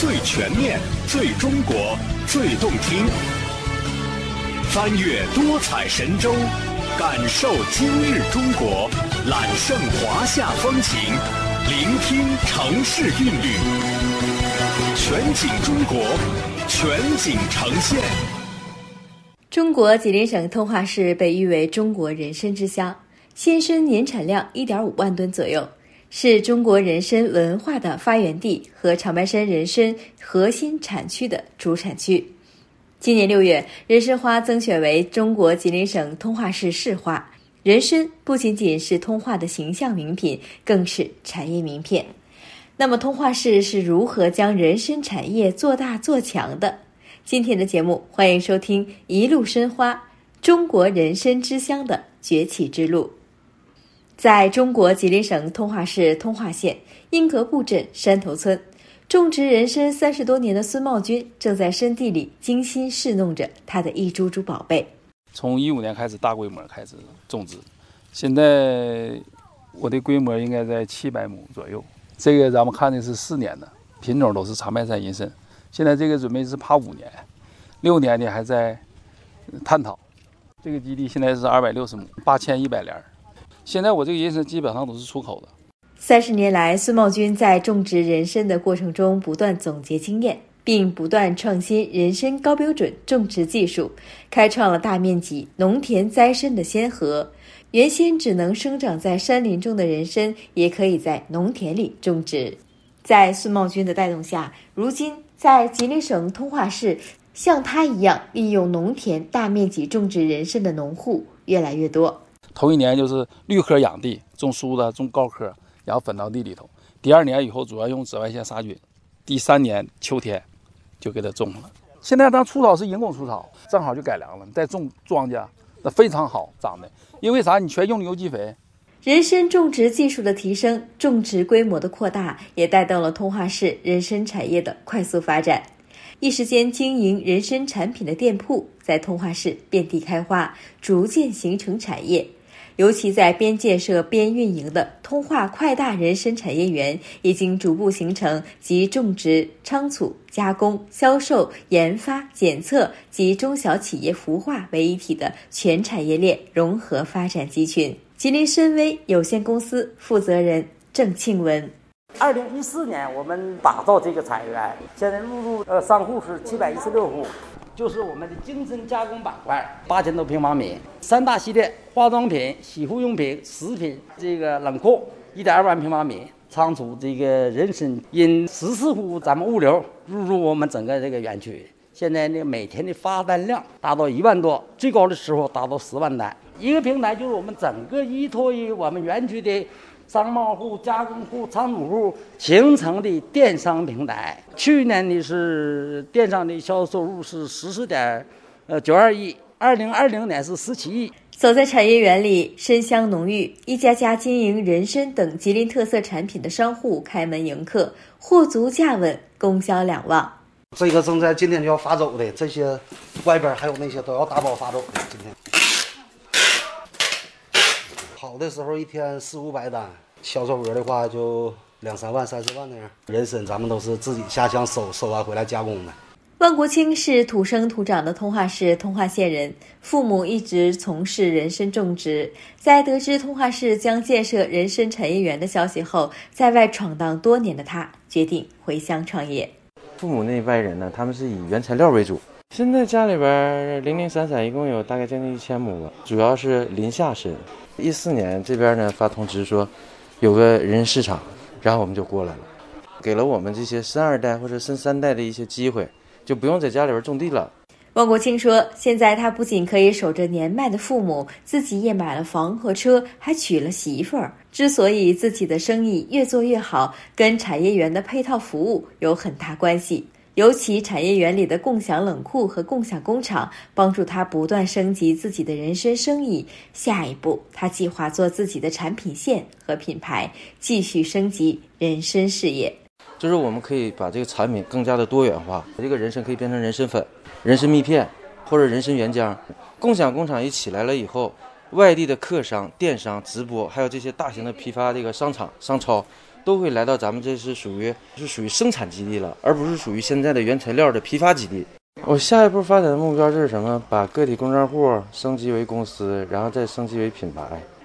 最全面、最中国、最动听。翻越多彩神州，感受今日中国，揽胜华夏风情，聆听城市韵律。全景中国，全景呈现。中国吉林省通化市被誉为中国人参之乡，鲜参年产量一点五万吨左右，是中国人参文化的发源地和长白山人参核心产区的主产区。今年六月，人参花增选为中国吉林省通化市市花。人参不仅仅是通化的形象名品，更是产业名片。那么，通化市是如何将人参产业做大做强的？今天的节目，欢迎收听《一路参花：中国人参之乡的崛起之路》。在中国吉林省通化市通化县英格布镇山头村，种植人参三十多年的孙茂军正在山地里精心侍弄着他的一株株宝贝。从一五年开始大规模开始种植，现在我的规模应该在七百亩左右。这个咱们看的是四年的品种，都是长白山人参。现在这个准备是爬五年，六年的还在探讨。这个基地现在是二百六十亩，八千一百莲。现在我这个人参基本上都是出口的。三十年来，孙茂军在种植人参的过程中不断总结经验，并不断创新人参高标准种植技术，开创了大面积农田栽参的先河。原先只能生长在山林中的人参，也可以在农田里种植。在孙茂军的带动下，如今。在吉林省通化市，像他一样利用农田大面积种植人参的农户越来越多。头一年就是绿科养地，种树子、种高科，然后分到地里头。第二年以后主要用紫外线杀菌。第三年秋天就给它种了。现在咱除草是人工除草，正好就改良了。你再种庄稼，那非常好长的。因为啥？你全用的有机肥。人参种植技术的提升，种植规模的扩大，也带动了通化市人参产业的快速发展。一时间，经营人参产品的店铺在通化市遍地开花，逐渐形成产业。尤其在边建设边运营的通化快大人参产业园，已经逐步形成集种植、仓储、加工、销售、研发、检测及中小企业孵化为一体的全产业链融合发展集群。吉林深威有限公司负责人郑庆文：二零一四年，我们打造这个产业园，现在入驻呃商户是七百一十六户，就是我们的精深加工板块八千多平方米，三大系列化妆品、洗护用品、食品这个冷库一点二万平方米，仓储这个人参因十四户咱们物流入驻我们整个这个园区，现在呢每天的发单量达到一万多，最高的时候达到十万单。一个平台就是我们整个依托于我们园区的商贸户、加工户、仓储户形成的电商平台。去年的是电商的销售收入是十四点呃九二亿，二零二零年是十七亿。走在产业园里，参香浓郁，一家家经营人参等吉林特色产品的商户开门迎客，货足价稳，供销两旺。这个正在今天就要发走的，这些外边还有那些都要打包发走的，今天。好的时候一天四五百单，销售额的话就两三万、三四万那样。人参咱们都是自己下乡收，收完回来加工的。万国清是土生土长的通化市通化县人，父母一直从事人参种植。在得知通化市将建设人参产业园的消息后，在外闯荡多年的他决定回乡创业。父母那一辈人呢，他们是以原材料为主。现在家里边零零散散一共有大概将近一千亩了，主要是林下参。一四年这边呢发通知说，有个人市场，然后我们就过来了，给了我们这些生二代或者生三代的一些机会，就不用在家里边种地了。汪国庆说，现在他不仅可以守着年迈的父母，自己也买了房和车，还娶了媳妇儿。之所以自己的生意越做越好，跟产业园的配套服务有很大关系。尤其产业园里的共享冷库和共享工厂，帮助他不断升级自己的人参生意。下一步，他计划做自己的产品线和品牌，继续升级人参事业。就是我们可以把这个产品更加的多元化，这个人参可以变成人参粉、人参蜜片或者人参原浆。共享工厂一起来了以后，外地的客商、电商、直播，还有这些大型的批发这个商场、商超，都会来到咱们，这是属于是属于生产基地了，而不是属于现在的原材料的批发基地。我下一步发展的目标是什么？把个体工商户升级为公司，然后再升级为品牌。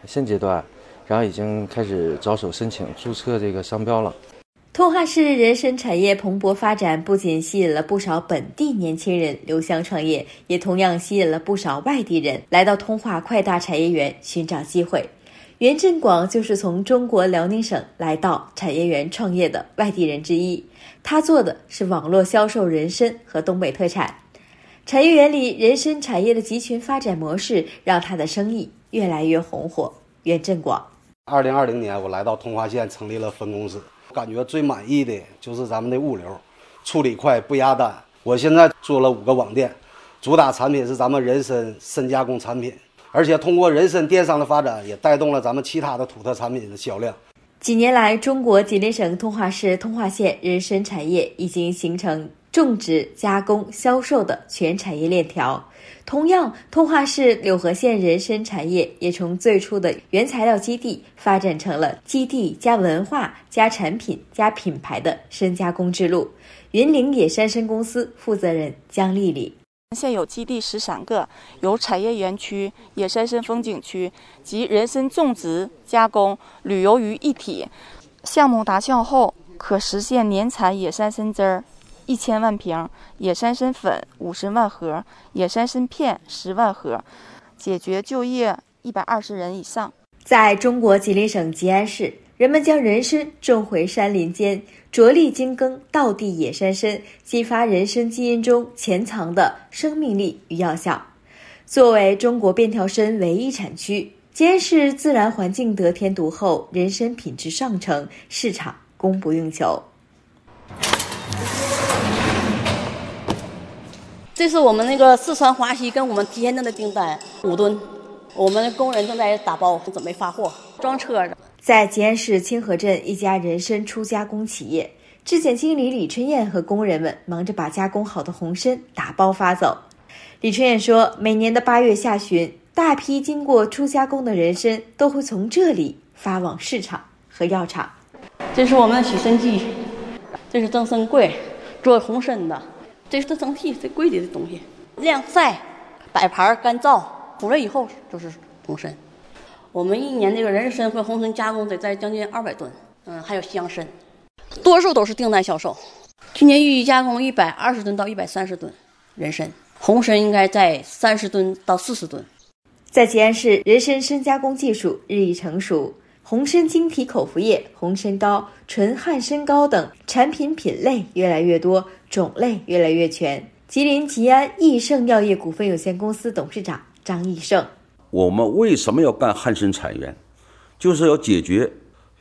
现阶段，然后已经开始着手申请注册这个商标了。通化市人参产业蓬勃发展，不仅吸引了不少本地年轻人留乡创业，也同样吸引了不少外地人来到通化快大产业园寻找机会。袁振广就是从中国辽宁省来到产业园创业的外地人之一，他做的是网络销售人参和东北特产。产业园里人参产业的集群发展模式，让他的生意越来越红火。袁振广，二零二零年我来到通化县成立了分公司。感觉最满意的就是咱们的物流，处理快不压单。我现在做了五个网店，主打产品是咱们人参深加工产品，而且通过人参电商的发展，也带动了咱们其他的土特产品的销量。几年来，中国吉林省通化市通化县人参产业已经形成种植、加工、销售的全产业链条。同样，通化市柳河县人参产业也从最初的原材料基地发展成了基地加文化加产品加品牌的深加工之路。云岭野山参公司负责人姜丽丽：现有基地十三个，有产业园区、野山参风景区及人参种植、加工、旅游于一体。项目达效后，可实现年产野山参汁儿。一千万瓶野山参粉，五十万盒野山参片，十万盒，解决就业一百二十人以上。在中国吉林省吉安市，人们将人参种回山林间，着力精耕道地野山参，激发人参基因中潜藏的生命力与药效。作为中国便条参唯一产区，吉安市自然环境得天独厚，人参品质上乘，市场供不应求。这是我们那个四川华西跟我们提现的订单五吨，我们工人正在打包，准备发货装车。在吉安市清河镇一家人参初加工企业，质检经理李春燕和工人们忙着把加工好的红参打包发走。李春燕说，每年的八月下旬，大批经过初加工的人参都会从这里发往市场和药厂。这是我们的洗参机，这是增参柜，做红参的。这是整体最贵的东西，晾晒、摆盘、干燥，出来以后就是红参。我们一年这个人参和红参加工得在将近二百吨，嗯，还有香参，多数都是订单销售。去年预计加工一百二十吨到一百三十吨人参，红参应该在三十吨到四十吨。在吉安市，人参深加工技术日益成熟，红参晶体口服液、红参膏、纯汉参膏等产品品类越来越多。种类越来越全。吉林吉安益盛药业股份有限公司董事长张益盛：我们为什么要干汉参产业园？就是要解决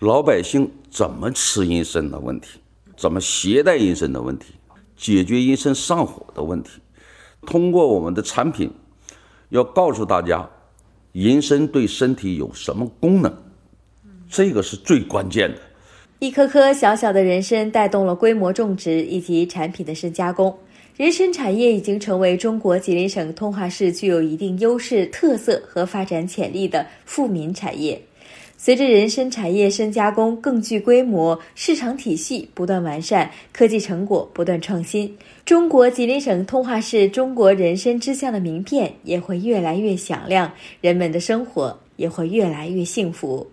老百姓怎么吃人参的问题，怎么携带人参的问题，解决人参上火的问题。通过我们的产品，要告诉大家，人参对身体有什么功能，这个是最关键的。一颗颗小小的人参带动了规模种植以及产品的深加工，人参产业已经成为中国吉林省通化市具有一定优势、特色和发展潜力的富民产业。随着人参产业深加工更具规模，市场体系不断完善，科技成果不断创新，中国吉林省通化市中国人参之乡的名片也会越来越响亮，人们的生活也会越来越幸福。